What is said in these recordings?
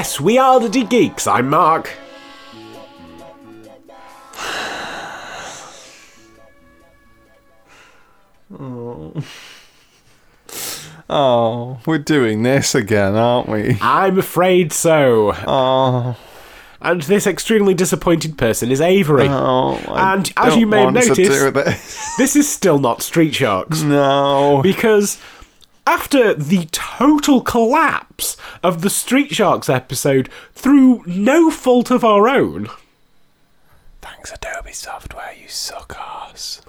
Yes, we are the D Geeks. I'm Mark. Oh, we're doing this again, aren't we? I'm afraid so. Oh, And this extremely disappointed person is Avery. oh. I And as you may have noticed- this. this is still not Street Sharks. no. Because after the total collapse of the Street Sharks episode through no fault of our own, Thanks, Adobe Software. You suck ass.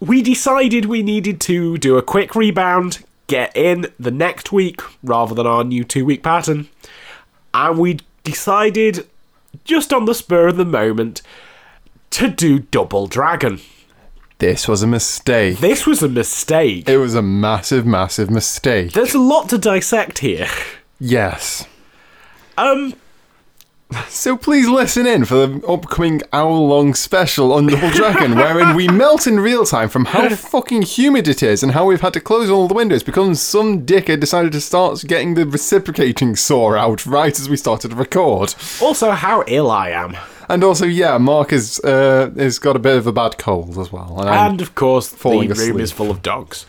we decided we needed to do a quick rebound, get in the next week rather than our new two week pattern. And we decided, just on the spur of the moment, to do Double Dragon. This was a mistake. This was a mistake. It was a massive, massive mistake. There's a lot to dissect here. Yes. Um, So please listen in for the upcoming hour-long special on Double Dragon, wherein we melt in real time from how fucking humid it is and how we've had to close all the windows because some dickhead decided to start getting the reciprocating saw out right as we started to record. also, how ill I am. And also, yeah, Mark is uh, has got a bit of a bad cold as well. And, I'm- And of course, the room asleep. is full of dogs.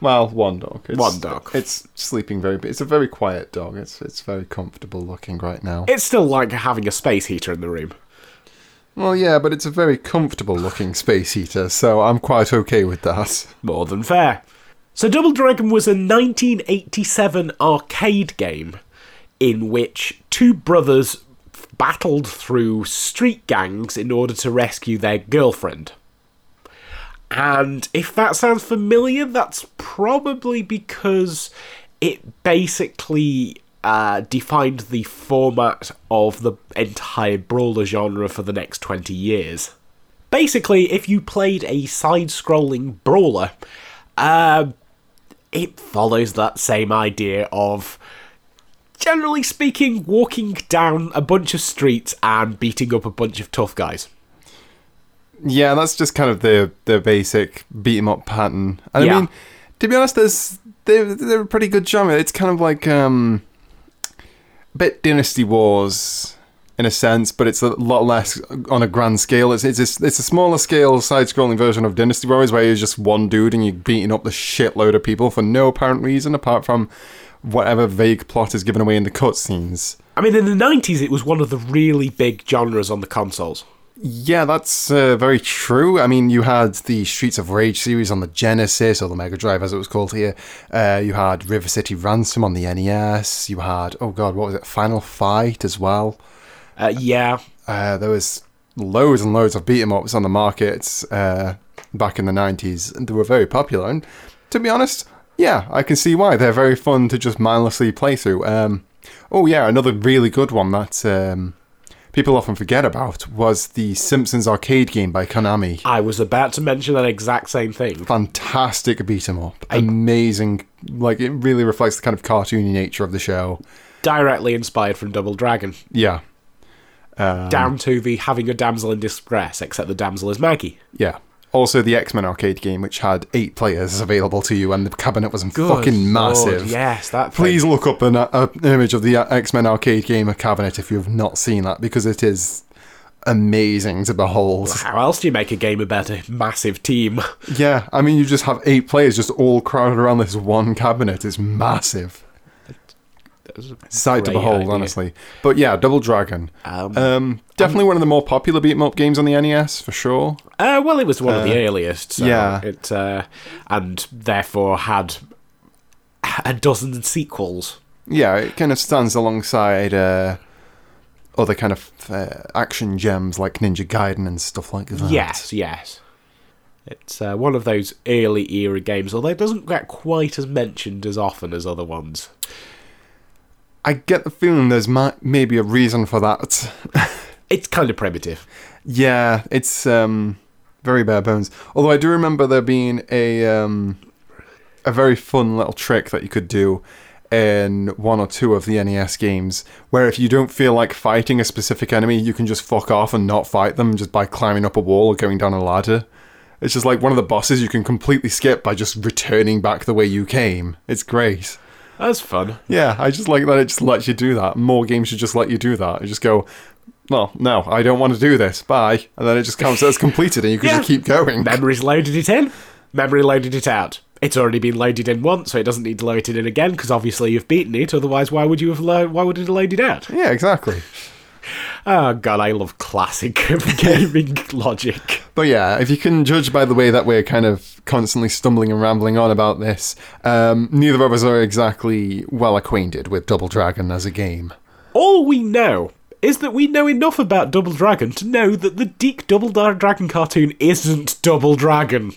well, one dog. It's, One dog. It's sleeping very. It's a very quiet dog. It's it's very comfortable looking right now. It's still like having a space heater in the room. Well, yeah, but it's a very comfortable looking space heater, so I'm quite okay with that. More than fair. So, Double Dragon was a 1987 arcade game in which two brothers battled through street gangs in order to rescue their girlfriend. And if that sounds familiar, that's probably because it basically uh, defined the format of the entire brawler genre for the next 20 years. Basically, if you played a side scrolling brawler, uh, it follows that same idea of, generally speaking, walking down a bunch of streets and beating up a bunch of tough guys. Yeah, that's just kind of the the basic beat 'em up pattern. And Yeah. I mean, to be honest, there's they're they're a pretty good genre. It's kind of like um, a bit Dynasty Wars in a sense, but it's a lot less on a grand scale. It's it's a, it's a smaller scale side-scrolling version of Dynasty Warriors where you're just one dude and you're beating up the shitload of people for no apparent reason apart from whatever vague plot is given away in the cutscenes. I mean, in the 90s, it was one of the really big genres on the consoles. Yeah, that's uh, very true. I mean, you had the Streets of Rage series on the Genesis, or the Mega Drive as it was called here. Uh, you had River City Ransom on the NES. You had, oh god, what was it? Final Fight as well. Uh, yeah, Uh, there was loads and loads of beat 'em ups on the market uh, back in the 90s, and they were very popular. And to be honest, yeah, I can see why. They're very fun to just mindlessly play through. Um, oh, yeah, another really good one that um, people often forget about was the Simpsons arcade game by Konami. I was about to mention that exact same thing. Fantastic beat 'em up. Amazing. Like, it really reflects the kind of cartoony nature of the show. Directly inspired from Double Dragon. Yeah. Down to the having a damsel in distress, except the damsel is Maggie. Yeah. Also, the X Men arcade game, which had eight players available to you, and the cabinet was fucking massive. Lord, yes, that thing. Please look up an, uh, an image of the X Men arcade game cabinet if you've not seen that, because it is amazing to behold. How else do you make a game about a massive team? Yeah, I mean, you just have eight players just all crowded around this one cabinet. It's massive. Sight to behold, idea. honestly. But yeah, Double Dragon. Um, Um, definitely one of the more popular beat 'em up games on the NES for sure. Uh, well, it was one of the earliest. So yeah. It uh, and therefore had a dozen sequels. Yeah, it kind of stands alongside uh, other kind of uh, action gems like Ninja Gaiden and stuff like that. Yes, yes. It's uh, one of those early era games, although it doesn't get quite as mentioned as often as other ones. I get the feeling there's ma- maybe a reason for that. It's kind of primitive. yeah, it's um, very bare bones. Although I do remember there being a um, a very fun little trick that you could do in one or two of the NES games, where if you don't feel like fighting a specific enemy, you can just fuck off and not fight them just by climbing up a wall or going down a ladder. It's just like one of the bosses you can completely skip by just returning back the way you came. It's great. That's fun. Yeah, I just like that it just lets you do that. More games should just let you do that. You just go, well, no, I don't want to do this. Bye. And then it just comes as completed and you can Yeah. just keep going. Memory's loaded it in. Memory loaded it out. It's already been loaded in once, so it doesn't need to load it in again because obviously you've beaten it. Otherwise, why would you have? Lo- why would it have loaded out? Yeah, exactly. Oh god, I love classic gaming logic. But yeah, if you can judge by the way that we're kind of constantly stumbling and rambling on about this, um, neither of us are exactly well acquainted with Double Dragon as a game. All we know is that we know enough about Double Dragon to know that the DiC Double Dragon cartoon isn't Double Dragon.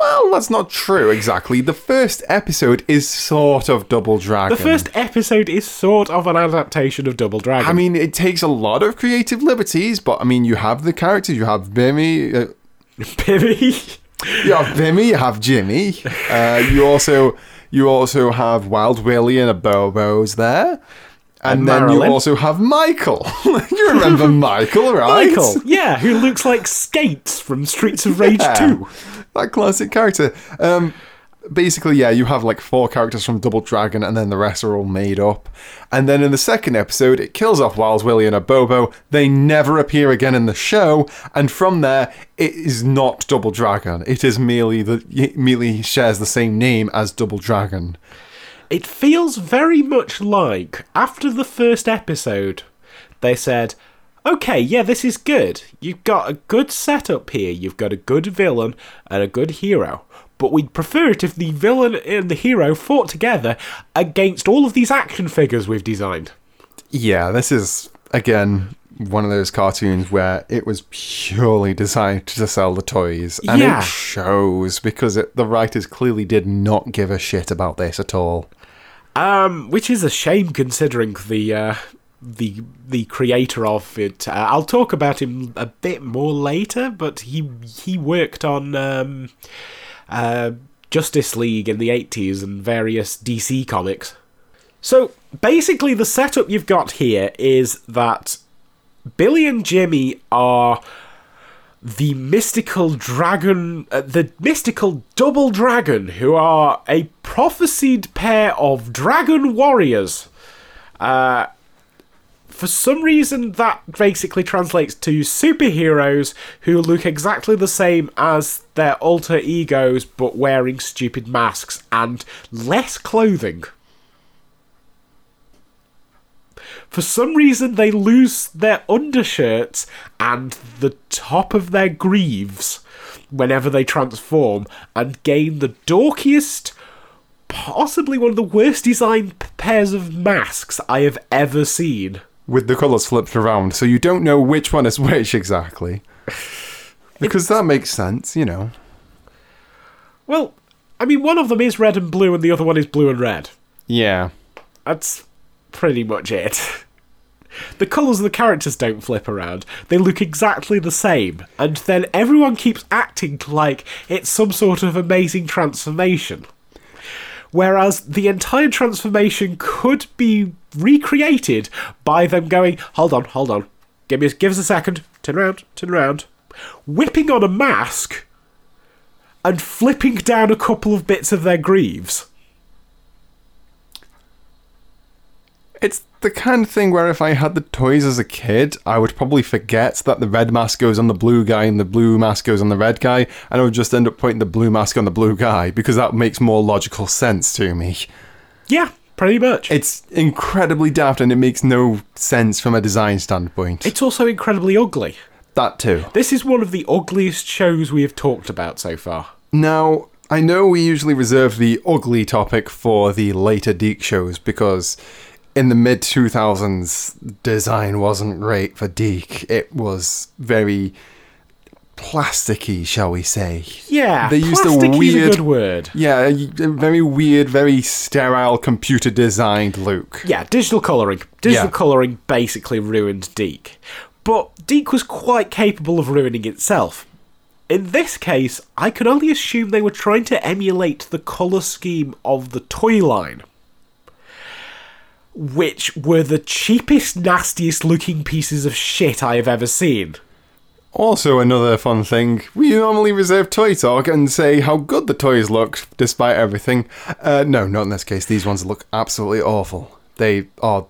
Well, that's not true exactly. The first episode is sort of Double Dragon. The first episode is sort of an adaptation of Double Dragon. I mean, it takes a lot of creative liberties, but I mean, you have the characters. You have Bimmy. Uh, Pibby. you have Bimmy. You have Jimmy. Uh, you also you also have Wild Willie and Abobo's there. And, And then you also have Michael. you remember Michael, right? Michael, yeah, who looks like Skates from Streets of Rage Yeah. 2. That classic character. Um, basically, yeah, you have like four characters from Double Dragon, and then the rest are all made up. And then in the second episode, it kills off Wild Willie and Bobo. They never appear again in the show, and from there, it is not Double Dragon. It is merely the merely shares the same name as Double Dragon. It feels very much like after the first episode, they said, okay, yeah, this is good. You've got a good setup here. You've got a good villain and a good hero. But we'd prefer it if the villain and the hero fought together against all of these action figures we've designed. Yeah, this is again one of those cartoons where it was purely designed to sell the toys, and Yeah. it shows because it, the writers clearly did not give a shit about this at all. Um, which is a shame considering the uh, the the creator of it. Uh, I'll talk about him a bit more later, but he he worked on um, uh, Justice League in the eighties and various DC comics. So basically, the setup you've got here is that Billy and Jimmy are the mystical dragon, uh, the mystical double dragon, who are a prophesied pair of dragon warriors. Uh, for some reason, that basically translates to superheroes who look exactly the same as their alter egos, but wearing stupid masks and less clothing. For some reason, they lose their undershirts and the top of their greaves whenever they transform and gain the dorkiest, possibly one of the worst designed pairs of masks I have ever seen. With the colours flipped around, so you don't know which one is which exactly. Because that makes sense, you know. Well, I mean, one of them is red and blue, and the other one is blue and red. Yeah. That's pretty much it. The colours of the characters don't flip around. They look exactly the same. And then everyone keeps acting like it's some sort of amazing transformation. Whereas the entire transformation could be recreated by them going, hold on, hold on, give me, give us a second, turn around, turn around, whipping on a mask, and flipping down a couple of bits of their greaves. It's the kind of thing where if I had the toys as a kid, I would probably forget that the red mask goes on the blue guy and the blue mask goes on the red guy, and I would just end up putting the blue mask on the blue guy because that makes more logical sense to me. Yeah, pretty much. It's incredibly daft and it makes no sense from a design standpoint. It's also incredibly ugly. that too. This is one of the ugliest shows we have talked about so far. Now, I know we usually reserve the ugly topic for the later DiC shows because in the mid 2000s, design wasn't great for DiC. It was very plasticky, shall we say. Yeah, They used a a weird- good word. Yeah, a a very weird, very sterile, computer designed look. Yeah, digital colouring. Digital Yeah. colouring basically ruined DiC. But DiC was quite capable of ruining itself. In this case, I can only assume they were trying to emulate the colour scheme of the toy line. Which were the cheapest, nastiest looking pieces of shit I have ever seen. Also, another fun thing, we normally reserve toy talk and say how good the toys look despite everything. Uh, no, not in this case. These ones look absolutely awful. They are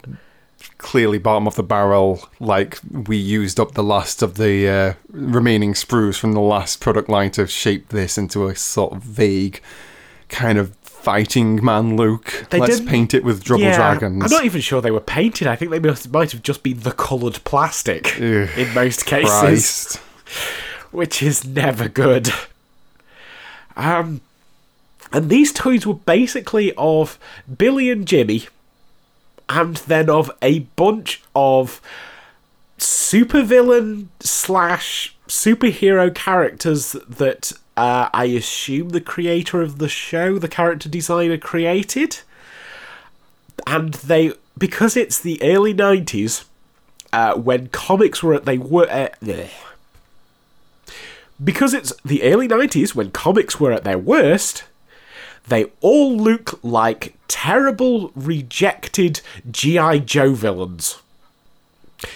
clearly bottom of the barrel, like we used up the last of the uh, remaining sprues from the last product line to shape this into a sort of vague kind of fighting man Luke. They Let's didn't- paint it with double yeah, dragons. I'm not even sure they were painted. I think they must, might have just been the coloured plastic Ugh, in most cases, Christ. which is never good. Um, and these toys were basically of Billy and Jimmy, and then of a bunch of supervillain slash superhero characters that uh, I assume the creator of the show, the character designer, created. And they, because it's the early 90s, uh, when comics were at, they were bleh. because it's the early 90s when comics were at their worst, they all look like terrible, rejected G.I. Joe villains.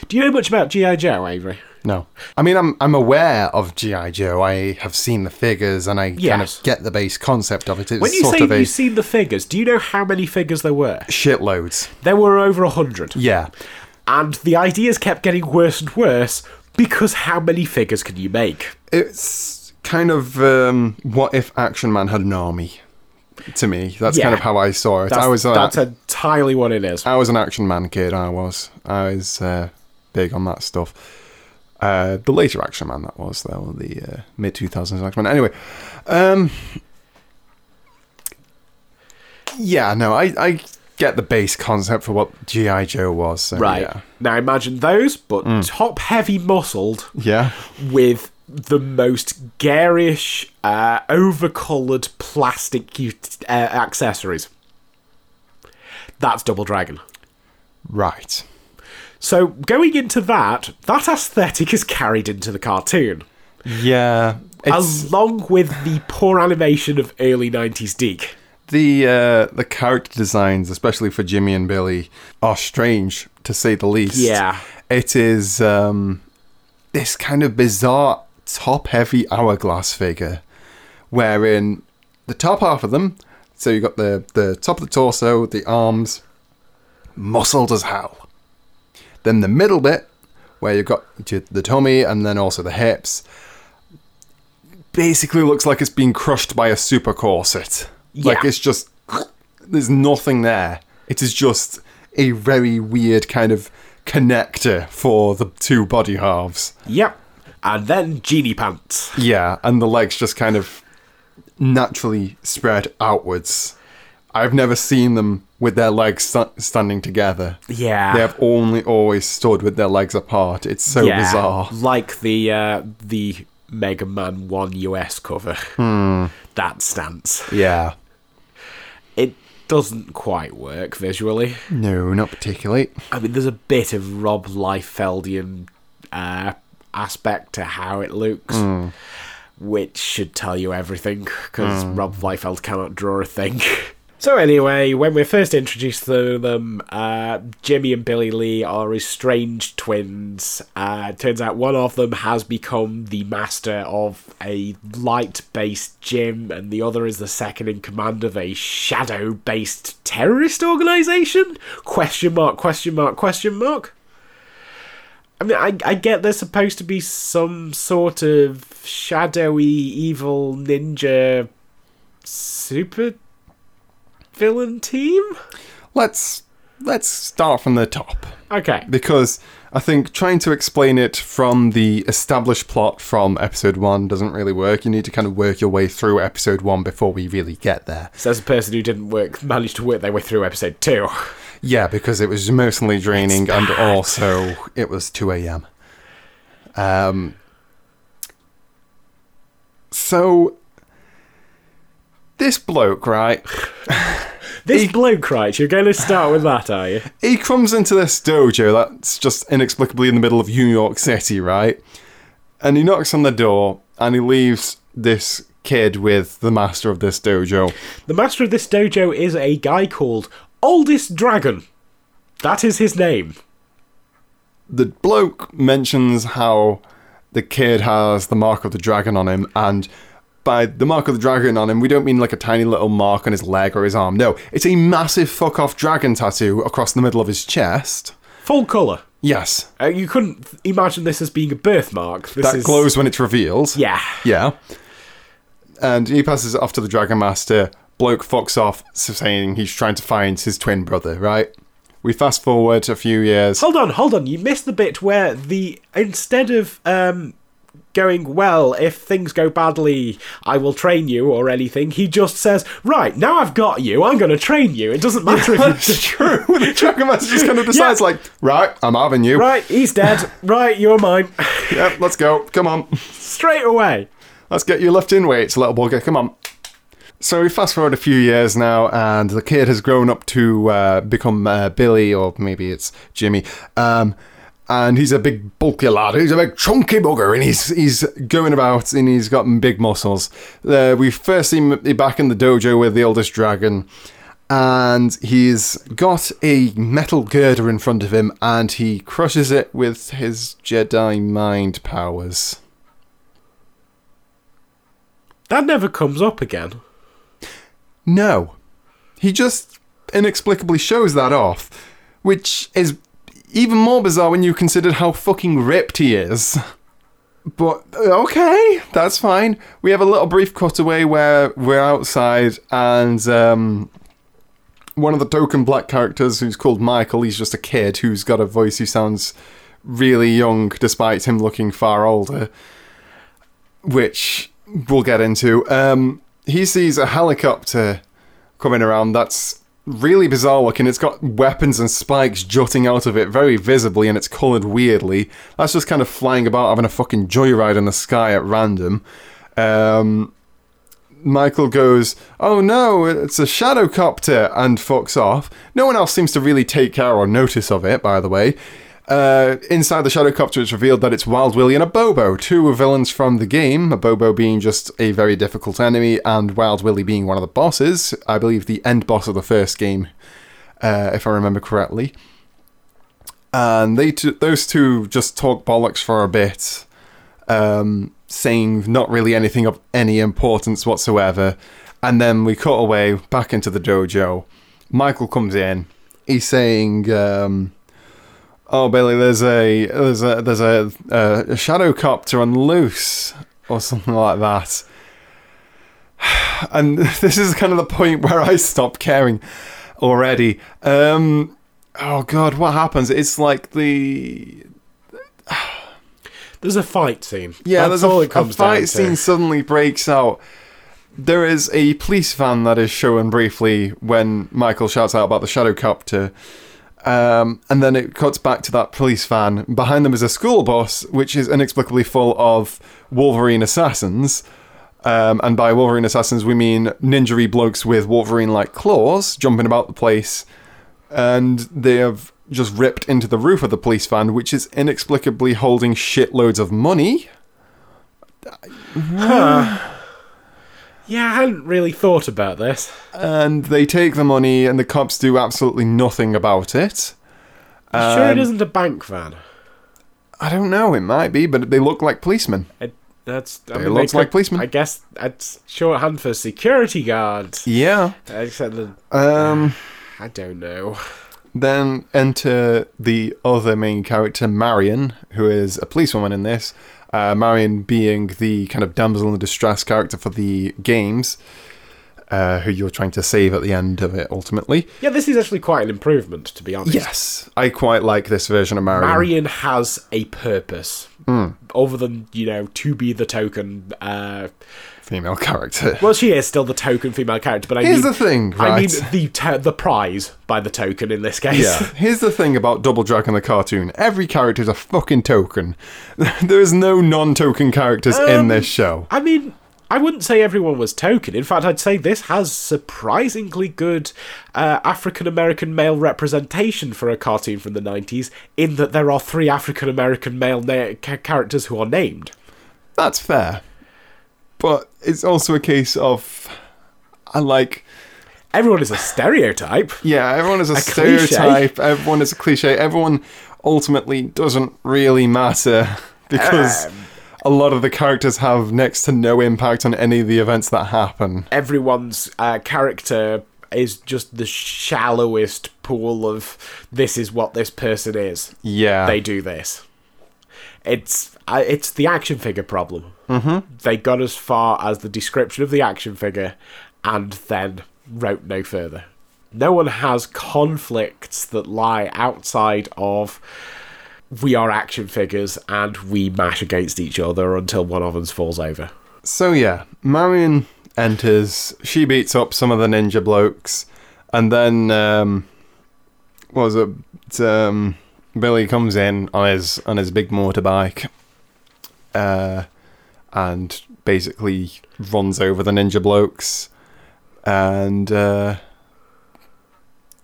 Do you know much about G.I. Joe, Avery? No. I mean, I'm I'm aware of GI Joe. I have seen the figures, and I kind of get the base concept of it. It's When you sort say of a you've seen the figures, do you know how many figures there were? shitloads. There were over a hundred. Yeah, And the ideas kept getting worse and worse because how many figures can you make? it's kind of um, what if Action Man had an army. To me, that's Yeah. kind of how I saw it. That's, I was uh, that's entirely what it is. I was an Action Man kid. I was. I was uh, big on that stuff. Uh, the later Action Man that was though, the uh, mid two thousands Action Man. Anyway, um, yeah, no, I I get the base concept for what GI Joe was. So, Right. Yeah. Now imagine those, but top heavy muscled yeah. with the most garish, uh, overcoloured plastic uh, accessories. That's Double Dragon. Right. So going into that, that aesthetic is carried into the cartoon, Yeah. It's along with the poor animation of early '90s DiC. the uh, the character designs, especially for Jimmy and Billy, are strange to say the least. Yeah. It is um, this kind of bizarre top heavy hourglass figure, wherein the top half of them, so you got the the top of the torso, the arms, muscled as hell. Then the middle bit, where you've got the tummy and then also the hips, basically looks like it's been crushed by a super corset. Like it's just there's nothing there. It is just a very weird kind of connector for the two body halves. Yep. And then genie pants. Yeah, and the legs just kind of naturally spread outwards. I've never seen them with their legs stu- standing together. Yeah. They have only always stood with their legs apart. It's so yeah, bizarre. Like the uh, the Mega Man One US cover. Hmm. That stance. Yeah. It doesn't quite work visually. No, not particularly. I mean, there's a bit of Rob Liefeldian uh, aspect to how it looks, Hmm. which should tell you everything because Rob Liefeld cannot draw a thing. So anyway, when we're first introduced to them, uh, Jimmy and Billy Lee are estranged twins. Uh, turns out one of them has become the master of a light-based gym, and the other is the second in command of a shadow-based terrorist organization? Question mark? Question mark? Question mark? I mean, I, I get there's supposed to be some sort of shadowy, evil ninja super villain team. Let's let's start from the top. Okay. because I think trying to explain it from the established plot from episode one doesn't really work. You need to kind of work your way through episode one before we really get there. So as a person who didn't work manage to work their way through episode two. Yeah, because it was emotionally draining and also it was 2 a.m. Um, so, this bloke, right? This He- bloke, right? You're going to start with that, are you? he comes into this dojo that's just inexplicably in the middle of New York City, right? And he knocks on the door and he leaves this kid with the master of this dojo. The master of this dojo is a guy called Oldest Dragon. That is his name. The bloke mentions how the kid has the mark of the dragon on him, and by the mark of the dragon on him, we don't mean like a tiny little mark on his leg or his arm. No, it's a massive fuck off dragon tattoo across the middle of his chest. Full colour. Yes, Uh, you couldn't imagine this as being a birthmark. This that is glows when it's revealed. Yeah. Yeah. And he passes it off to the Dragon Master. Bloke fucks off, saying he's trying to find his twin brother, right? We fast forward a few years. Hold on, hold on. You missed the bit where the instead of um going well, if things go badly, I will train you or anything. He just says, "Right now, I've got you. I'm going to train you. It doesn't matter if That's you." true. The Dragon Master just kind of decides, Yeah. like, right, I'm having you. Right, he's dead. right, you're mine. Yep, let's go. Come on. Straight away. Let's get you lifting weights, little bugger. Come on. So we fast forward a few years now, and the kid has grown up to uh, become uh, Billy, or maybe it's Jimmy. Um, and he's a big bulky lad. He's a big chunky bugger, and he's he's going about, and he's got big muscles. Uh, we first see him back in the dojo with the oldest dragon, and he's got a metal girder in front of him, and he crushes it with his Jedi mind powers. That never comes up again. No. He just inexplicably shows that off, which is even more bizarre when you consider how fucking ripped he is. But okay, that's fine. We have a little brief cutaway where we're outside and um, one of the token black characters who's called Michael, he's just a kid who's got a voice who sounds really young despite him looking far older, which we'll get into. Um, he sees a helicopter coming around that's really bizarre looking. It's got weapons and spikes jutting out of it very visibly and it's coloured weirdly. That's just kind of flying about having a fucking joyride in the sky at random. Um, Michael goes, Oh no, it's a shadow copter, and fucks off. No one else seems to really take care or notice of it, by the way. Uh, inside the shadow copter, it's revealed that it's Wild Willie and Abobo, two villains from the game. Abobo being just a very difficult enemy, and Wild Willie being one of the bosses. I believe the end boss of the first game, uh, if I remember correctly. And they two, those two just talk bollocks for a bit, um, saying not really anything of any importance whatsoever. And then we cut away back into the dojo. Michael comes in. He's saying, um, "Oh, Billy, there's a there's a there's a, a, a shadow copter on loose or something like that." And this is kind of the point where I stop caring already. Um, oh God, what happens? It's like the There's a fight scene. yeah, That's there's all a, it comes a fight down to. scene suddenly breaks out. There is a police van that is shown briefly when Michael shouts out about the shadow copter. Um, and then it cuts back to that police van. Behind them is a school bus, which is inexplicably full of Wolverine assassins. Um, and by Wolverine assassins, we mean ninja blokes with Wolverine like claws jumping about the place. And they have just ripped into the roof of the police van, which is inexplicably holding shitloads of money. Yeah, I hadn't really thought about this. And they take the money, and the cops do absolutely nothing about it. sure, it Um, isn't a bank van. I don't know, it might be, but they look like policemen. It, that's. I They mean, looks like policemen. I guess that's shorthand for security guards. Yeah. Except that Um, I don't know. then enter the other main character, Marion, who is a policewoman in this. Uh, Marion being the kind of damsel in distress character for the games, uh, who you're trying to save at the end of it, ultimately. Yeah, this is actually quite an improvement, to be honest. Yes, I quite like this version of Marion. Marion has a purpose. Hmm. Other than, you know, to be the token. Uh, Female character. well, she is still the token female character, but I Here's mean. the thing, I mean the to- the prize by the token in this case. Yeah. Here's the thing about Double Dragon the cartoon. Every character is a fucking token. There's no non-token characters in Um, this show. I mean, I wouldn't say everyone was token. In fact, I'd say this has surprisingly good uh, African American male representation for a cartoon from the 90s, in that there are three African American male na- ca- characters who are named. That's fair. But it's also a case of I like Everyone is a stereotype. yeah, everyone is a, cliche. stereotype, everyone is a cliche, everyone ultimately doesn't really matter because Um, a lot of the characters have next to no impact on any of the events that happen. everyone's uh, character is just the shallowest pool of this is what this person is. Yeah. They do this. It's it's the action figure problem. Mm-hmm. They got as far as the description of the action figure, and then wrote no further. No one has conflicts that lie outside of we are action figures and we mash against each other until one of us falls over. So yeah, Marion enters. She beats up some of the ninja blokes, and then um, what was it? Um, Billy comes in on his on his big motorbike, uh, and basically runs over the ninja blokes, and uh,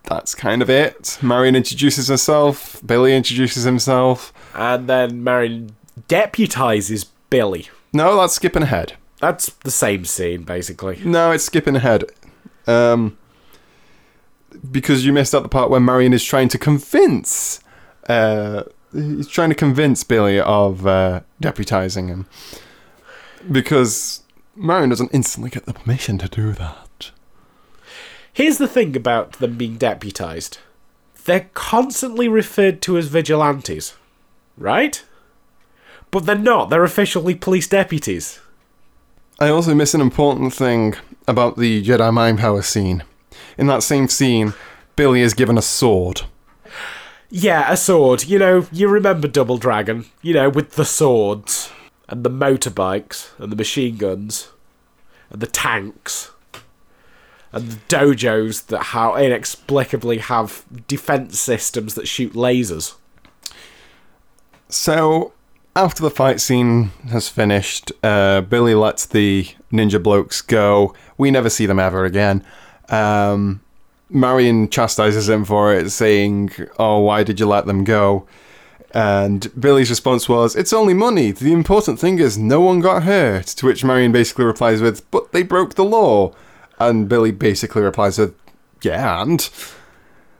that's kind of it. Marion introduces herself. Billy introduces himself. And then Marion deputizes Billy. No, that's skipping ahead. That's the same scene, basically. No, it's skipping ahead. Um, because you missed out the part where Marion is trying to convince. Uh, he's trying to convince Billy of uh, deputizing him. Because Marion doesn't instantly get the permission to do that. Here's the thing about them being deputized they're constantly referred to as vigilantes, right? But they're not, they're officially police deputies. I also miss an important thing about the Jedi Mind Power scene. In that same scene, Billy is given a sword. Yeah, a sword. You know, you remember Double Dragon, you know, with the swords, and the motorbikes, and the machine guns, and the tanks, and the dojos that how inexplicably have defense systems that shoot lasers. So, after the fight scene has finished, uh, Billy lets the ninja blokes go. We never see them ever again. Um, Marion chastises him for it, saying, Oh, why did you let them go? And Billy's response was, It's only money. The important thing is no one got hurt. To which Marion basically replies with, But they broke the law. And Billy basically replies with, Yeah, and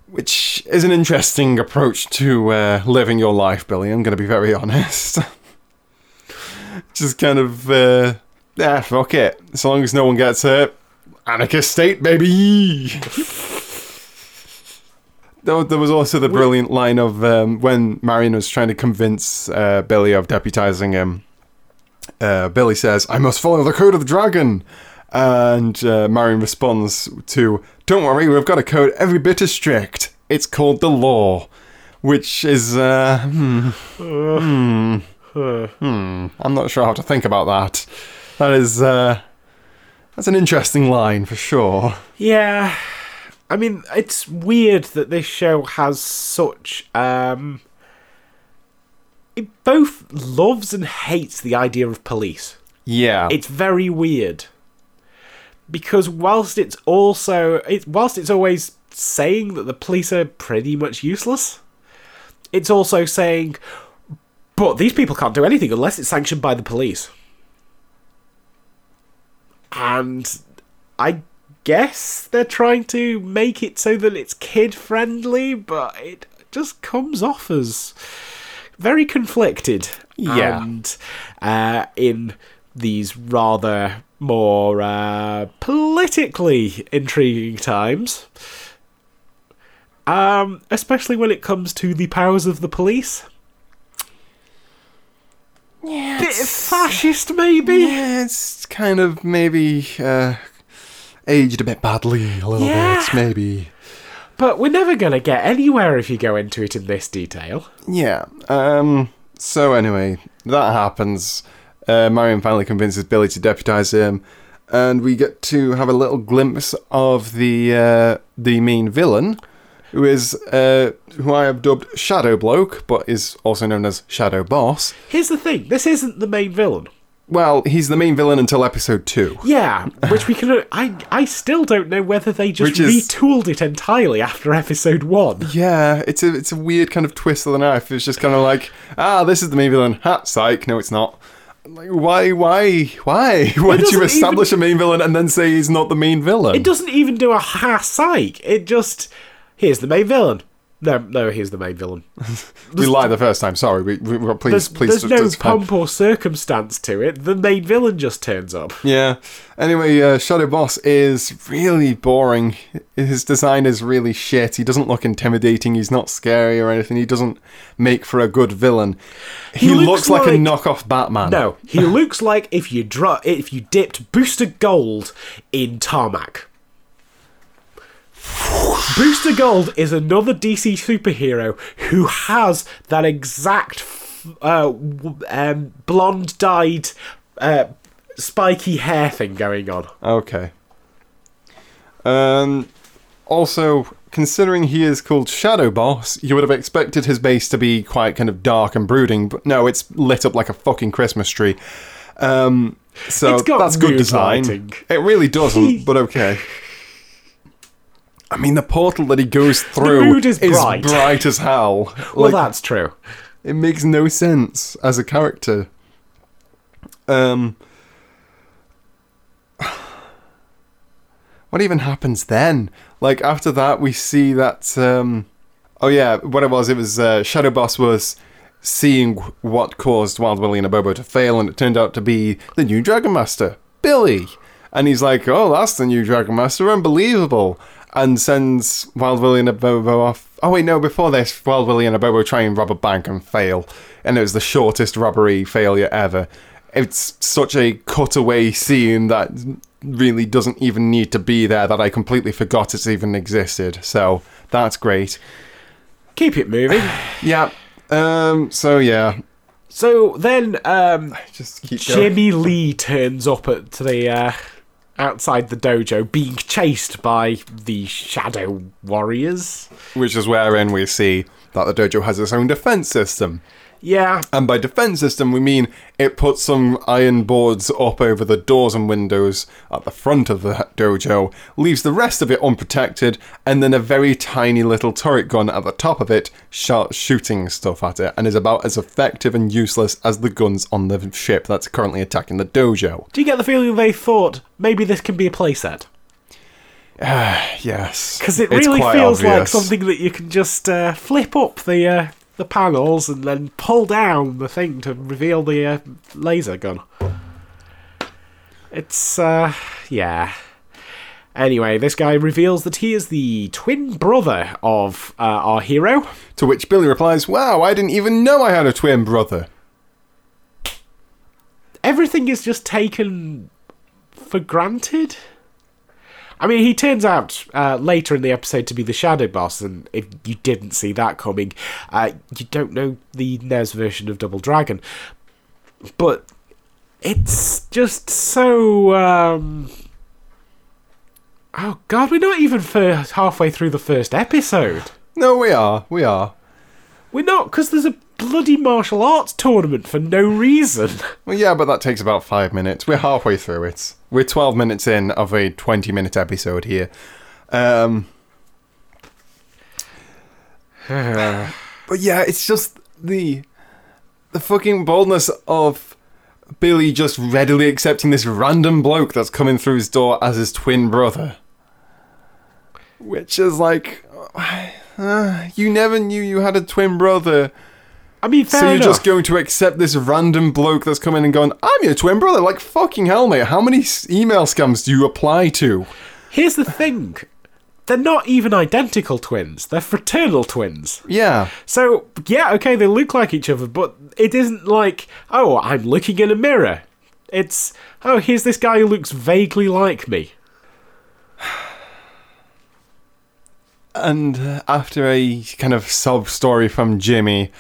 which is an interesting approach to uh, living your life, Billy. I'm going to be very honest. Just kind of, uh, yeah, fuck it. As long as no one gets hurt, anarchist state, baby. There was also the brilliant line of um, when Marion was trying to convince uh, Billy of deputizing him. Uh, Billy says, "I must follow the code of the dragon," and uh, Marion responds to, "Don't worry, we've got a code every bit as strict. It's called the law," which is, uh, hmm, hmm, hmm. I'm not sure how to think about that. That is, uh, that's an interesting line for sure. Yeah. I mean, it's weird that this show has such um it both loves and hates the idea of police. Yeah, It's very weird. Because whilst it's also it whilst it's always saying that the police are pretty much useless, it's also saying but these people can't do anything unless it's sanctioned by the police. And I guess they're trying to make it so that it's kid friendly, but it just comes off as very conflicted. Yeah. And uh, in these rather more uh, politically intriguing times. Um, especially when it comes to the powers of the police. yeah, Bit fascist, maybe? Yeah, it's kind of maybe uh, aged a bit badly, a little Yeah. bit, maybe. But we're never going to get anywhere if you go into it in this detail. Yeah. Um. So anyway, that happens. Uh, Marion finally convinces Billy to deputize him, and we get to have a little glimpse of the uh, the main villain, who is uh, who I have dubbed Shadow Bloke, but is also known as Shadow Boss. Here's the thing this isn't the main villain. Well, he's the main villain until episode two. Yeah, which we can. I I still don't know whether they just is- retooled it entirely after episode one. Yeah, it's a it's a weird kind of twist of the knife. It's just kind of like, ah, this is the main villain. Ha, psych. No, it's not. Like, why, why, why? Why did you establish a main villain and then say he's not the main villain? It doesn't even do a ha psych. It just here's the main villain. No, no, he's the main villain. We lied the first time. Sorry. We, we, we- please, There's, please. there's no pomp or circumstance to it. The main villain just turns up. Yeah. Anyway, uh, Shadow Boss is really boring. His design is really shit. He doesn't look intimidating. He's not scary or anything. He doesn't make for a good villain. He, He looks, looks like, a knockoff Batman. No, he looks like if you dro- if you dipped Booster Gold in tarmac. Booster Gold is another DC superhero who has that exact f- uh, um, blonde dyed uh, spiky hair thing going on. Okay. Um. Also, considering he is called Shadow Boss, you would have expected his base to be quite kind of dark and brooding, but no, it's lit up like a fucking Christmas tree. Um. So that's good design. lighting. It really doesn't, but okay. I mean, the portal that he goes through mood is bright. bright as hell. Well, that's true. it makes no sense as a character. Um. What even happens then? Like after that, we see that. Um, oh yeah, what it was, it was uh, Shadow Boss was seeing what caused Wild Willie and Abobo to fail, and it turned out to be the new Dragon Master, Billy. And he's like, "Oh, that's the new Dragon Master, unbelievable!" And sends Wild Willie and Abobo off. Oh wait, no, before this, Wild Willie and Abobo try and rob a bank and fail, and it was the shortest robbery failure ever. It's such a cutaway scene that really doesn't even need to be there that I completely forgot it even existed. So that's great. Keep it moving. Yeah. Um. So yeah, so then, um, just keep going. Jimmy Lee turns up at the uh, outside the dojo, being chased by the Shadow Warriors. Which is wherein we see that the dojo has its own defense system. Yeah, And by defense system, we mean it puts some iron boards up over the doors and windows at the front of the dojo, leaves the rest of it unprotected, and then a very tiny little turret gun at the top of it shot shooting stuff at it, and is about as effective and useless as the guns on the ship that's currently attacking the dojo. do you get the feeling they thought maybe this can be a playset? Yes. Because it really feels like something that you can just uh, flip up the uh, the panels and then pull down the thing to reveal the uh, laser gun. It's uh, yeah. Anyway, this guy reveals that he is the twin brother of uh, our hero. To which Billy replies, Wow, I didn't even know I had a twin brother. Everything is just taken for granted. I mean, he turns out uh, later in the episode to be the Shadow Boss, and if you didn't see that coming, uh, you don't know the NES version of Double Dragon. But it's just so. Um... Oh god, we're not even halfway through the first episode. No, we are. We are. We're not, because there's a bloody martial arts tournament for no reason. Well, yeah, but that takes about five minutes. We're halfway through it. We're 12 minutes in of a 20 minute episode here. Um, but yeah, it's just the the fucking boldness of Billy just readily accepting this random bloke that's coming through his door as his twin brother. Which is like, uh, you never knew you had a twin brother. I mean, So you're enough. just going to accept this random bloke that's coming and going, I'm your twin brother? Like, fucking hell, mate. How many email scams do you apply to? Here's the thing. They're not even identical twins. They're fraternal twins. Yeah. So, yeah, okay, they look like each other, but it isn't like, oh, I'm looking in a mirror. It's, oh, here's this guy who looks vaguely like me. And uh, after a kind of sob story from Jimmy,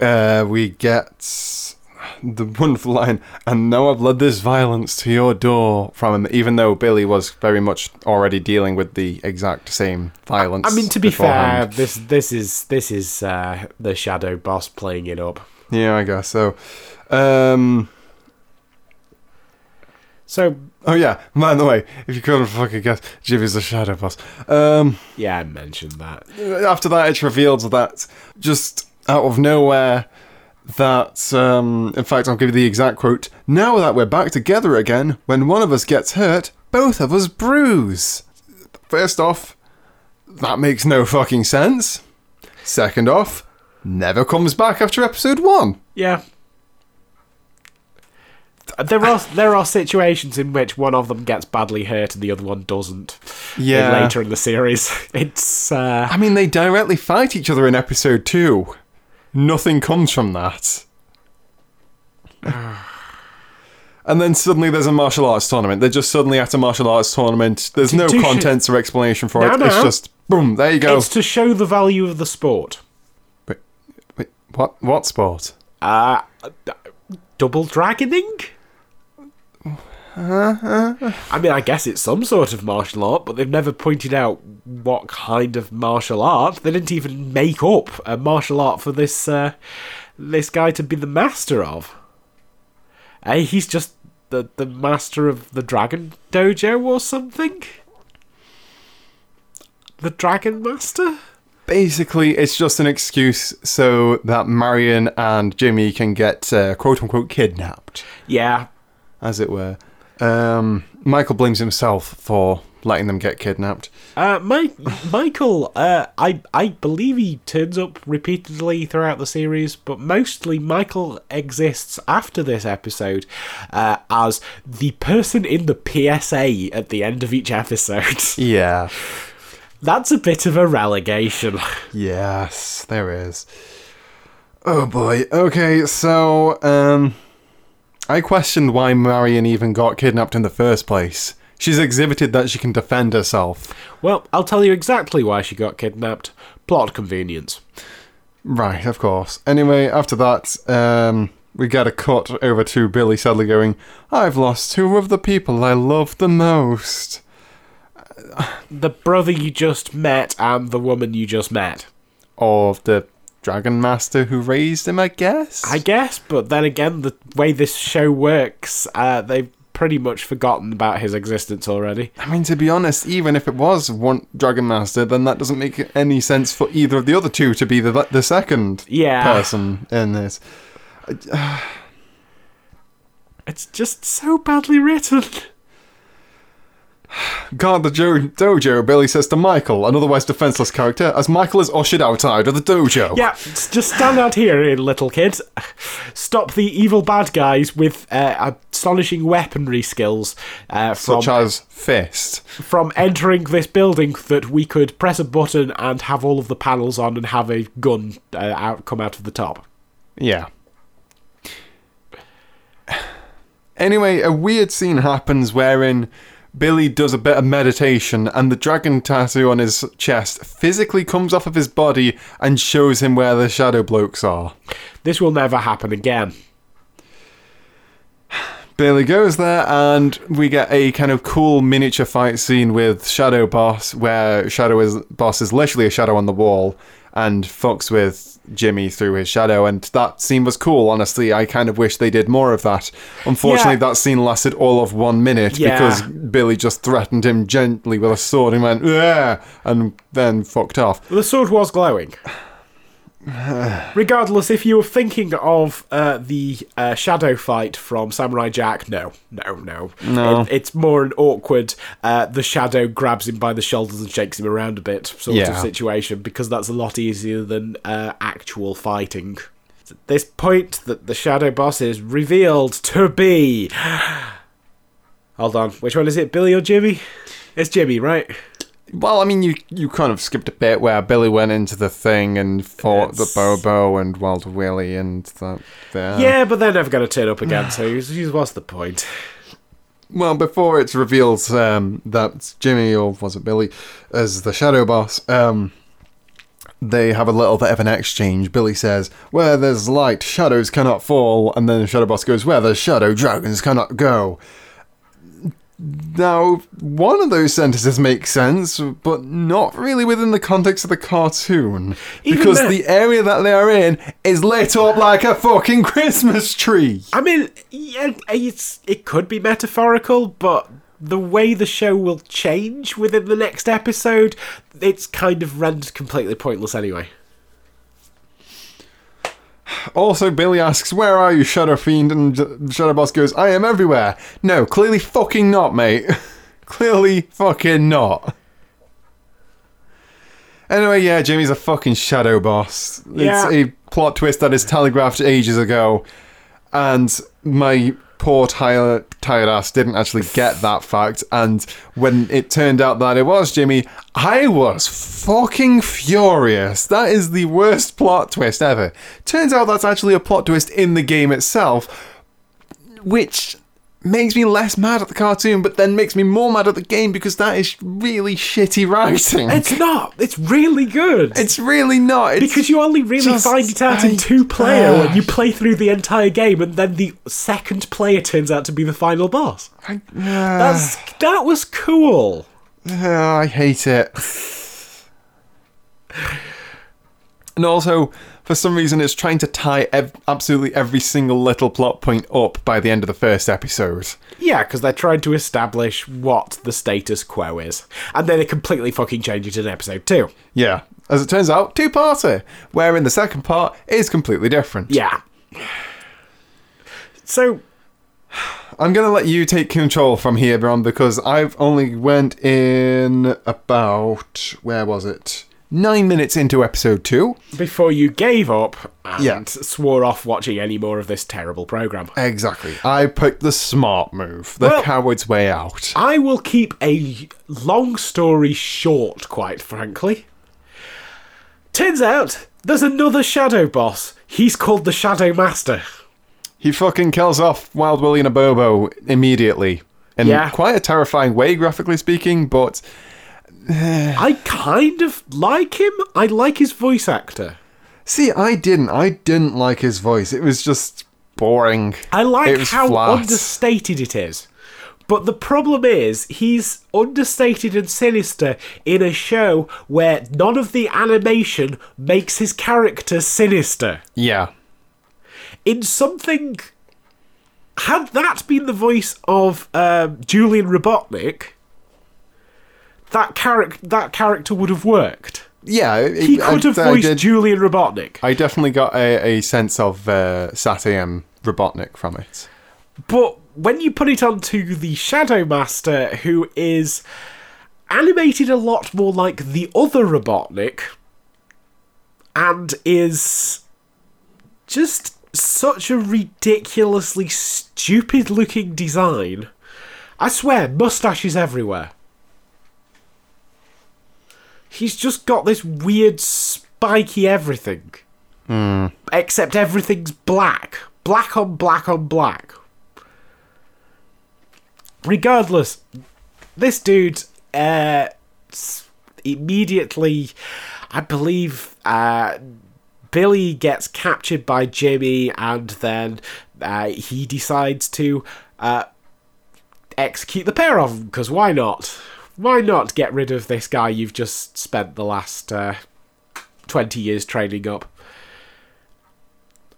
uh, we get the wonderful line, and now I've led this violence to your door from him, even though Billy was very much already dealing with the exact same violence. I mean, to be beforehand. fair, this this is this is uh, the shadow boss playing it up. Yeah, I guess so. Um, So oh, yeah, by the way, if you couldn't fucking guess, Jimmy's the shadow boss. Um, yeah, I mentioned that. after that, it's revealed that just out of nowhere, that um, in fact, I'll give you the exact quote. Now that we're back together again, when one of us gets hurt, both of us bruise. First off, that makes no fucking sense. Second off, never comes back after episode one. Yeah. There are there are situations in which one of them gets badly hurt and the other one doesn't. Yeah. Later in the series, it's uh, I mean, they directly fight each other in episode two. Nothing comes from that. and then suddenly there's a martial arts tournament. They're just suddenly at a martial arts tournament. There's no to sh- contents or explanation for No, it. no. It's just boom. There you go. it's to show the value of the sport. Wait, wait, what? What sport? Uh, double dragoning? I mean, I guess it's some sort of martial art, but they've never pointed out what kind of martial art. They didn't even make up a martial art for this uh, this guy to be the master of. Hey, he's just the the master of the dragon dojo or something. The dragon master. Basically, it's just an excuse so that Marion and Jimmy can get uh, quote unquote kidnapped, Yeah, as it were. Um, Michael blames himself for letting them get kidnapped. Uh, Mike, Michael, uh, I I believe he turns up repeatedly throughout the series, but mostly Michael exists after this episode uh, as the person in the PSA at the end of each episode. Yeah. That's a bit of a relegation. Yes, there is. Oh boy. Okay, so um I questioned why Marion even got kidnapped in the first place. She's exhibited that she can defend herself. Well, I'll tell you exactly why she got kidnapped. Plot convenience. Right, of course. Anyway, after that, um we get a cut over to Billy sadly going, I've lost two of the people I love the most. The brother you just met and the woman you just met. Or the Dragon Master who raised him, I guess? I guess, but then again, the way this show works, uh, they've pretty much forgotten about his existence already. I mean, to be honest, even if it was one Dragon Master, then that doesn't make any sense for either of the other two to be the the second Yeah. person in this. It's just so badly written. Guard the jo- dojo, Billy says to Michael, an otherwise defenseless character, as Michael is ushered outside of the dojo. Yeah, just stand out here, eh, little kid. Stop the evil bad guys with uh, astonishing weaponry skills uh, from Such as Fist. from entering this building that we could press a button and have all of the panels on and have a gun uh, out come out of the top. Yeah. Anyway, a weird scene happens wherein Billy does a bit of meditation and the dragon tattoo on his chest physically comes off of his body and shows him where the shadow blokes are. This will never happen again. Billy goes there, and we get a kind of cool miniature fight scene with Shadow Boss, where Shadow is Boss is literally a shadow on the wall and fucks with Jimmy through his shadow, and that scene was cool. Honestly, I kind of wish they did more of that. Unfortunately, Yeah. that scene lasted all of one minute Yeah. because Billy just threatened him gently with a sword and went, yeah, and then fucked off. The sword was glowing. Regardless, if you were thinking of uh, the uh, shadow fight from Samurai Jack, no, no, no. No. It- it's more an awkward, uh, the shadow grabs him by the shoulders and shakes him around a bit sort of situation because that's a lot easier than uh, actual fighting. It's at this point that the shadow boss is revealed to be. Hold on, which one is it, Billy or Jimmy? It's Jimmy, right? Well, I mean, you you kind of skipped a bit where Billy went into the thing and fought It's- the Bobo and Wild Willie and that. there. Yeah, but they're never going to turn up again, so what's the point? Well, before it's revealed um, that Jimmy or was it Billy as the Shadow Boss, um, they have a little bit of an exchange. Billy says, "Where there's light, shadows cannot fall," and then the Shadow Boss goes, "Where there's shadow, dragons cannot go." Now, one of those sentences makes sense, but not really within the context of the cartoon. Even because then- the area that they are in is lit up like a fucking Christmas tree. I mean, yeah, it's it could be metaphorical, but the way the show will change within the next episode, it's kind of rendered completely pointless anyway. Also, Billy asks, Where are you, Shadow Fiend? And Shadow Boss goes, I am everywhere. No, clearly fucking not, mate. clearly fucking not. Anyway, yeah, Jimmy's a fucking shadow boss. Yeah. It's a plot twist that is telegraphed ages ago, and my poor tired, tired ass didn't actually get that fact. And when it turned out that it was Jimmy, I was fucking furious. That is the worst plot twist ever. Turns out that's actually a plot twist in the game itself, which makes me less mad at the cartoon, but then makes me more mad at the game because that is really shitty writing. It's not. It's really good. It's really not. It's, because you only really just- find it out in two player uh, when you play through the entire game, and then the second player turns out to be the final boss. I, uh, That's that was cool. uh, I hate it. And also, for some reason, it's trying to tie ev- absolutely every single little plot point up by the end of the first episode. Yeah, because they're trying to establish what the status quo is, and then they completely fucking change it in episode two. Yeah. As it turns out, two-parter, wherein the second part is completely different. Yeah. So I'm gonna let you take control from here, Bron, because I've only went in about where was it? Nine minutes into episode two. before you gave up and Yeah. swore off watching any more of this terrible program. Exactly. I picked the smart move, the Well- coward's way out. I will keep a long story short, quite frankly. Turns out there's another shadow boss. He's called the Shadow Master. He fucking kills off Wild Willie and Abobo immediately. In Yeah. quite a terrifying way, graphically speaking, but I kind of like him. I like his voice actor. see, I didn't. I didn't like his voice. It was just boring. I like how flat. understated it is. But the problem is, he's understated and sinister in a show where none of the animation makes his character sinister. Yeah. in something had that been the voice of um, Julian Robotnik that character that character would have worked Yeah. it- he I- could have I voiced did- Julian Robotnik I definitely got a, a sense of uh, SatAM Robotnik from it. but when you put it onto the Shadow Master who is animated a lot more like the other Robotnik and is just such a ridiculously stupid looking design. I swear, mustaches everywhere. He's just got this weird spiky everything. Except everything's black. Black on black on black. Regardless, this dude uh, immediately, I believe, uh, Billy gets captured by Jimmy, and then uh, he decides to uh, execute the pair of them. Because why not? Why not get rid of this guy you've just spent the last uh, twenty years training up?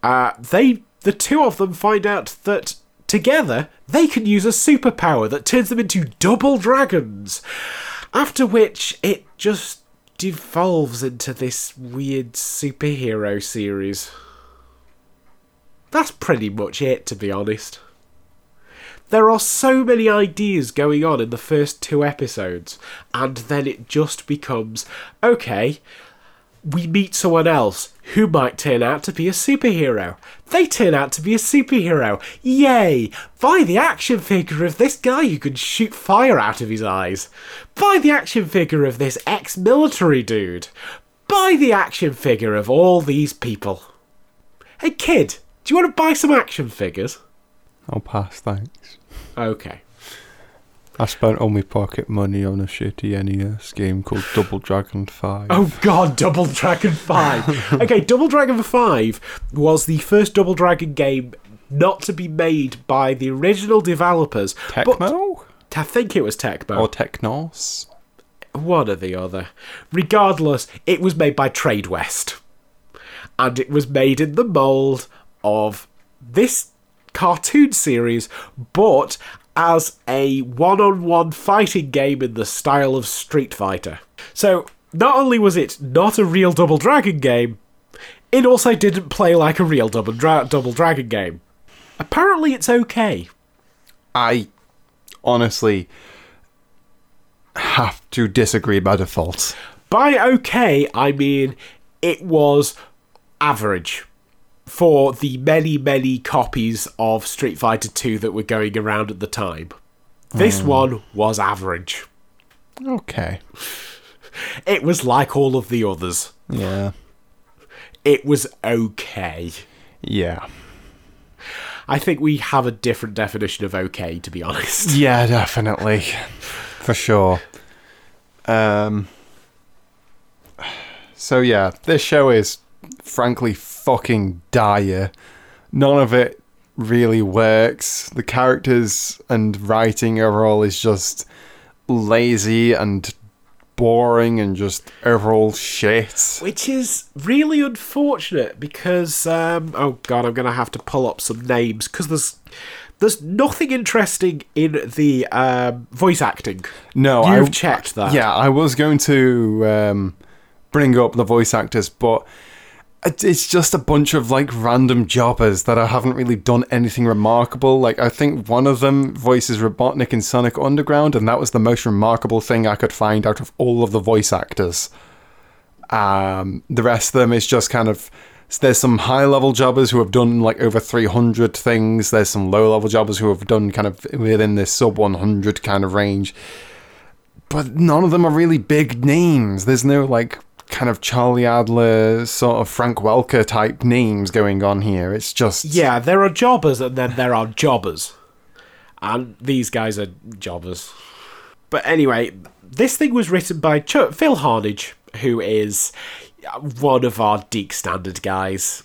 Uh, they, the two of them, find out that together they can use a superpower that turns them into double dragons. After which, it just devolves into this weird superhero series. That's pretty much it, to be honest. There are so many ideas going on in the first two episodes, and then it just becomes okay, we meet someone else who might turn out to be a superhero. They turn out to be a superhero. Yay! Buy the action figure of this guy who can shoot fire out of his eyes. Buy the action figure of this ex military dude. Buy the action figure of all these people. Hey kid, do you want to buy some action figures? I'll pass, thanks. Okay. I spent all my pocket money on a shitty NES game called Double Dragon 5. Oh god, Double Dragon 5. okay, Double Dragon 5 was the first Double Dragon game not to be made by the original developers. But Tecmo? I think it was Tecmo. Or Technos? one or the other. Regardless, it was made by Tradewest. And it was made in the mould of this cartoon series, but as a one on one fighting game in the style of Street Fighter. So, not only was it not a real Double Dragon game, it also didn't play like a real Double, Dra- Double Dragon game. Apparently, it's okay. I honestly have to disagree by default. By okay, I mean it was average for the many, many copies of Street Fighter 2 that were going around at the time. This one was average. Okay. It was like all of the others. Yeah. It was okay. Yeah. I think we have a different definition of okay, to be honest. Yeah, definitely. For sure. Um So yeah, this show is frankly fucking dire. None of it really works. The characters and writing overall is just lazy and boring and just overall shit. Which is really unfortunate because, um, oh god, I'm going to have to pull up some names because there's. There's nothing interesting in the um, voice acting. No, I've checked that. Yeah, I was going to um, bring up the voice actors, but it's just a bunch of like random jobbers that I haven't really done anything remarkable. Like I think one of them voices Robotnik in Sonic Underground, and that was the most remarkable thing I could find out of all of the voice actors. Um, the rest of them is just kind of there's some high level jobbers who have done like over 300 things. There's some low level jobbers who have done kind of within this sub 100 kind of range but none of them are really big names. There's no like kind of Charlie Adler sort of Frank Welker type names going on here. It's just Yeah, there are jobbers and then there are jobbers. And these guys are jobbers. But anyway, this thing was written by Ch- Phil Harnage, who is one of our DiC Standard guys.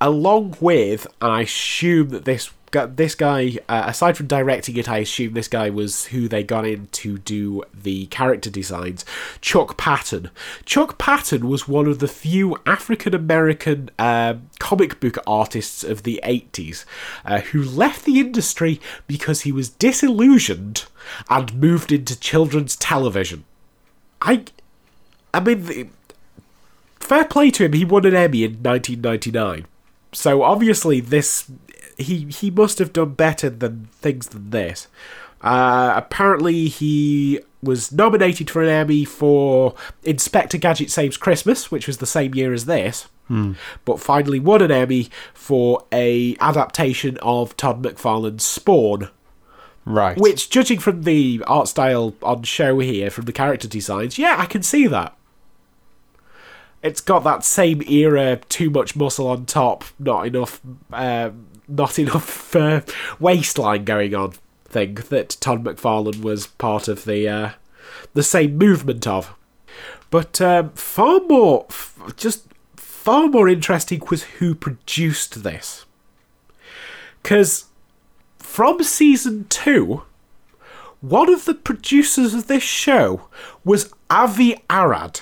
Along with, and I assume that this this guy, uh, aside from directing it, I assume this guy was who they got in to do the character designs. Chuck Patton. Chuck Patton was one of the few African American um comic book artists of the 80s uh, who left the industry because he was disillusioned and moved into children's television. I, I mean, the, fair play to him. He won an Emmy in 1999. So obviously, this he he must have done better than things than this. Uh, apparently, he was nominated for an Emmy for Inspector Gadget Saves Christmas, which was the same year as this, but finally won an Emmy for a adaptation of Todd McFarlane's Spawn, right. which, judging from the art style on show here, from the character designs, yeah, I can see that. It's got that same era, too much muscle on top, not enough, uh, not enough uh, waistline going on thing that Todd McFarlane was part of the uh, the same movement of. But um, far more, f- just far more interesting was who produced this, because from season two, one of the producers of this show was Avi Arad.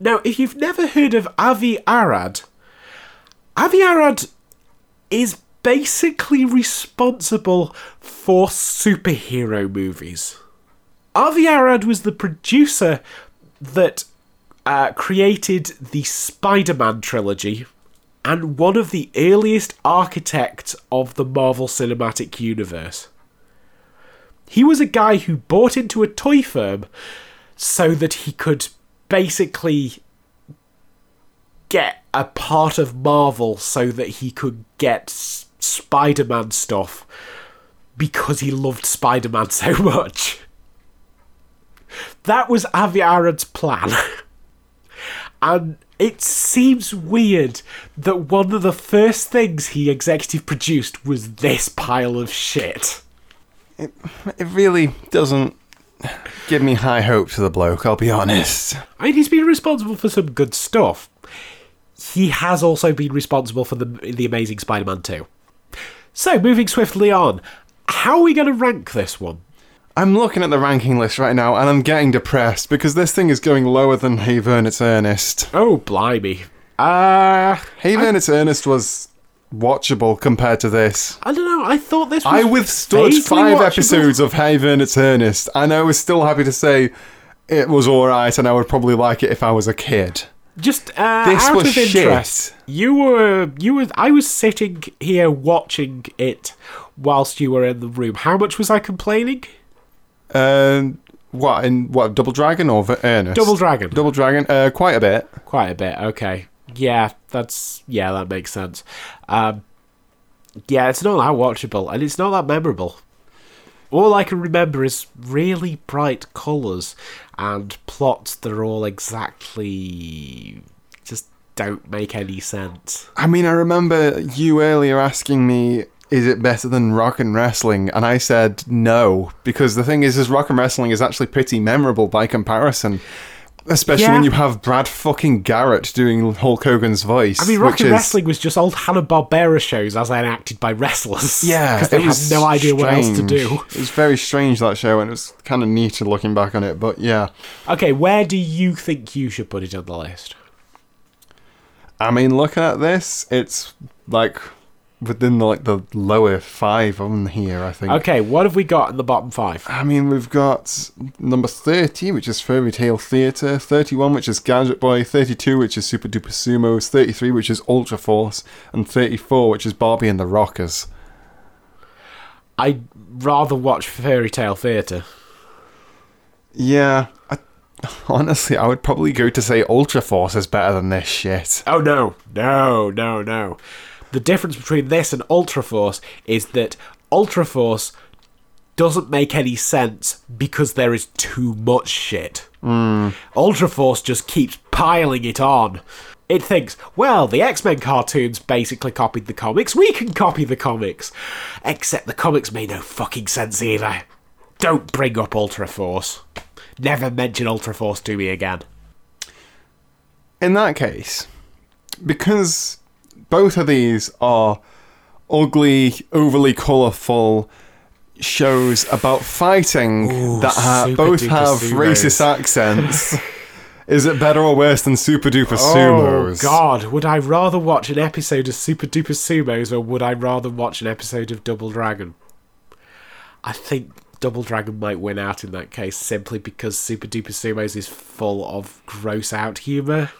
Now, if you've never heard of Avi Arad, Avi Arad is basically responsible for superhero movies. Avi Arad was the producer that uh, created the Spider Man trilogy and one of the earliest architects of the Marvel Cinematic Universe. He was a guy who bought into a toy firm so that he could basically get a part of Marvel so that he could get S- Spider-Man stuff because he loved Spider-Man so much. That was Avi Arad's plan. and it seems weird that one of the first things he executive produced was this pile of shit. it it really doesn't give me high hopes for the bloke, I'll be honest. I mean, he's been responsible for some good stuff. He has also been responsible for the the Amazing Spider-Man 2. So, moving swiftly on, how are we going to rank this one? I'm looking at the ranking list right now and I'm getting depressed because this thing is going lower than Hey Vern It's Ernest. Oh, blimey. Uh, Hey Vern It's Ernest was watchable compared to this. I don't know. I thought this was I withstood five watchable. episodes of Hey Vern It's Ernest and I was still happy to say it was alright and I would probably like it if I was a kid. Just uh, This out was of interest, shit. you were you were. I was sitting here watching it whilst you were in the room. How much was I complaining? Um, What in what Double Dragon or Ernest? Double Dragon. Double Dragon. Uh, quite a bit. Quite a bit. Okay. Yeah, that's yeah, that makes sense. Um, yeah, it's not that watchable, and it's not that memorable. All I can remember is really bright colours and plots that are all exactly just don't make any sense. I mean, I remember you earlier asking me, "Is it better than rock and wrestling?" And I said no because the thing is, is rock and wrestling is actually pretty memorable by comparison. Especially Yeah. when you have Brad fucking Garrett doing Hulk Hogan's voice. I mean, rock and is- wrestling was just old Hanna Barbera shows as enacted by wrestlers. Yeah, because they had was no idea what else to do. It was very strange that show, and it was kind of neat looking back on it. But yeah, Okay, where do you think you should put it on the list? I mean, looking at this, it's like within the like the lower five on here. I think. Okay, what have we got in the bottom five? I mean, we've got number 30, which is Fairy Tale Theatre, 31, which is Gadget Boy, 32, which is Super Duper Sumos, 33, which is Ultra Force, and 34, which is Barbie and the Rockers. I'd rather watch Fairy Tale Theatre. Yeah, I, honestly, I would probably go to say Ultra Force is better than this shit. Oh no, no, no, no. The difference between this and Ultra Force is that Ultra Force doesn't make any sense because there is too much shit. Hmm. Ultra Force just keeps piling it on. It thinks, well, the X Men cartoons basically copied the comics, we can copy the comics. Except the comics made no fucking sense either. Don't bring up Ultra Force. Never mention Ultra Force to me again. In that case, because both of these are ugly, overly colourful shows about fighting Ooh, that ha- both have Sumos. racist accents. Is it better or worse than Super Duper Sumos? Oh God! Would I rather watch an episode of Super Duper Sumos or would I rather watch an episode of Double Dragon? I think Double Dragon might win out in that case simply because Super Duper Sumos is full of gross out humour.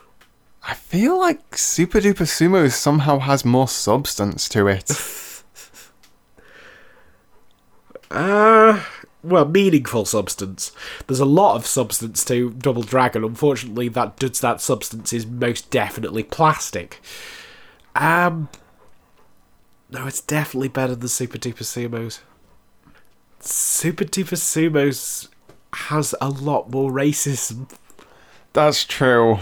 I feel like Super Duper Sumos somehow has more substance to it. Uh, well, meaningful substance. There's a lot of substance to Double Dragon. Unfortunately, that does that substance is most definitely plastic. Um, no, it's definitely better than Super Duper Sumos. Super Duper Sumos has a lot more racism. That's true.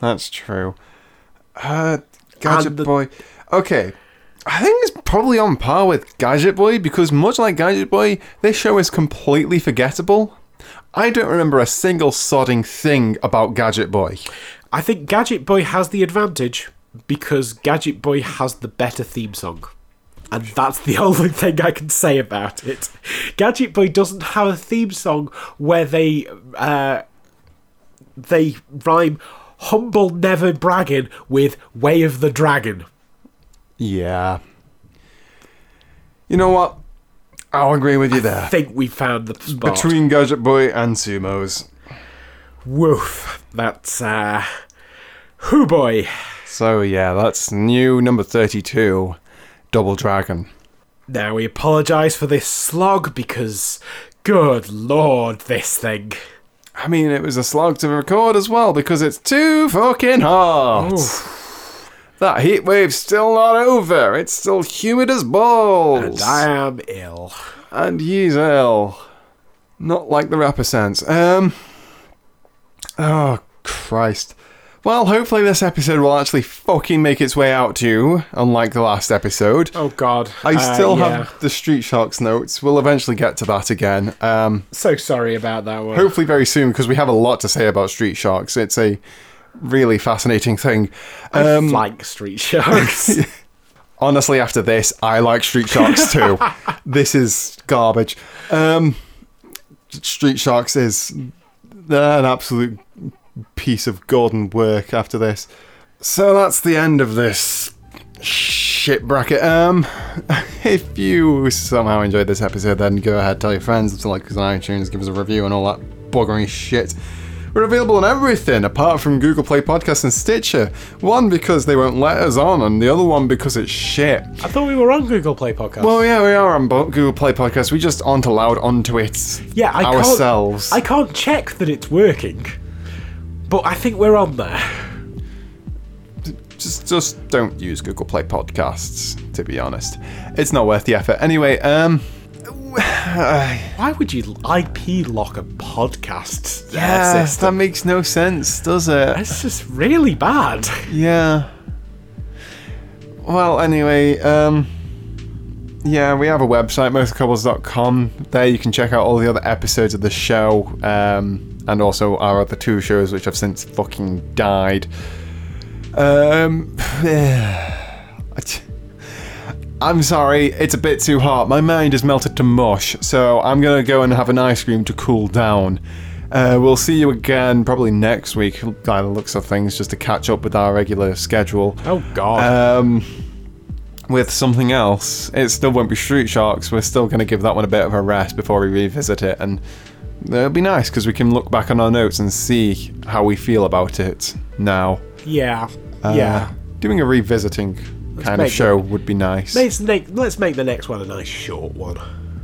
That's true. Uh, Gadget the- Boy. Okay. I think it's probably on par with Gadget Boy because, much like Gadget Boy, this show is completely forgettable. I don't remember a single sodding thing about Gadget Boy. I think Gadget Boy has the advantage because Gadget Boy has the better theme song. And that's the only thing I can say about it. Gadget Boy doesn't have a theme song where they uh, they rhyme humble never bragging with way of the dragon. Yeah. You know what? I'll agree with you there. I think we found the spot. Between Gadget Boy and Sumos. Woof. That's uh Hoo boy. So, yeah, that's new number 32 Double Dragon. Now we apologise for this slog because good lord this thing. I mean, it was a slog to record as well because it's too fucking hot. That heat wave's still not over. It's still humid as balls. And I am ill. And he's ill. Not like the rapper sense. Um. Oh, Christ. Well, hopefully this episode will actually fucking make its way out to you, unlike the last episode. Oh god. I Uh, still yeah. have the Street Sharks notes. We'll eventually get to that again. Um, so sorry about that one. hopefully very soon because we have a lot to say about Street Sharks. It's a really fascinating thing. I Um, like Street Sharks. honestly, after this, I like Street Sharks too. this is garbage. Um, Street Sharks is an absolute piece of golden work after this. So that's the end of this shit bracket. Um, if you somehow enjoyed this episode, then go ahead, tell your friends to like us on iTunes, give us a review, and all that buggery shit. We're available on everything apart from Google Play Podcasts and Stitcher. One because they won't let us on, and the other one because it's shit. I thought we were on Google Play Podcast. Well, yeah, we are on Bo- Google Play Podcasts. We just aren't allowed onto it yeah, I ourselves. Can't, I can't check that it's working, but I think we're on there. just just don't use Google Play Podcasts. To be honest, it's not worth the effort. Anyway, um. Why would you IP lock a podcast? Yeah, that makes no sense, does it? It's just really bad. Yeah. Well, anyway, um, yeah, we have a website, mostcouples.com. There you can check out all the other episodes of the show, um, and also our other two shows, which have since fucking died. Um, I'm sorry, it's a bit too hot. My mind is melted to mush, so I'm gonna go and have an ice cream to cool down. Uh, we'll see you again probably next week, by the looks of things, just to catch up with our regular schedule. Oh God. Um, with something else. It still won't be Street Sharks. We're still going to give that one a bit of a rest before we revisit it, and it'll be nice because we can look back on our notes and see how we feel about it now. yeah. Uh, yeah. Doing a revisiting kind of show would be nice. Let's make, let's make the next one a nice short one.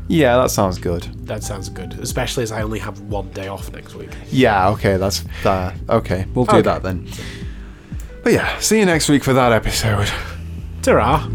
Yeah, that sounds good. That sounds good, especially as I only have one day off next week. Yeah, okay, that's that. Okay, we'll do Okay. that then. But yeah, see you next week for that episode. Ta-ra.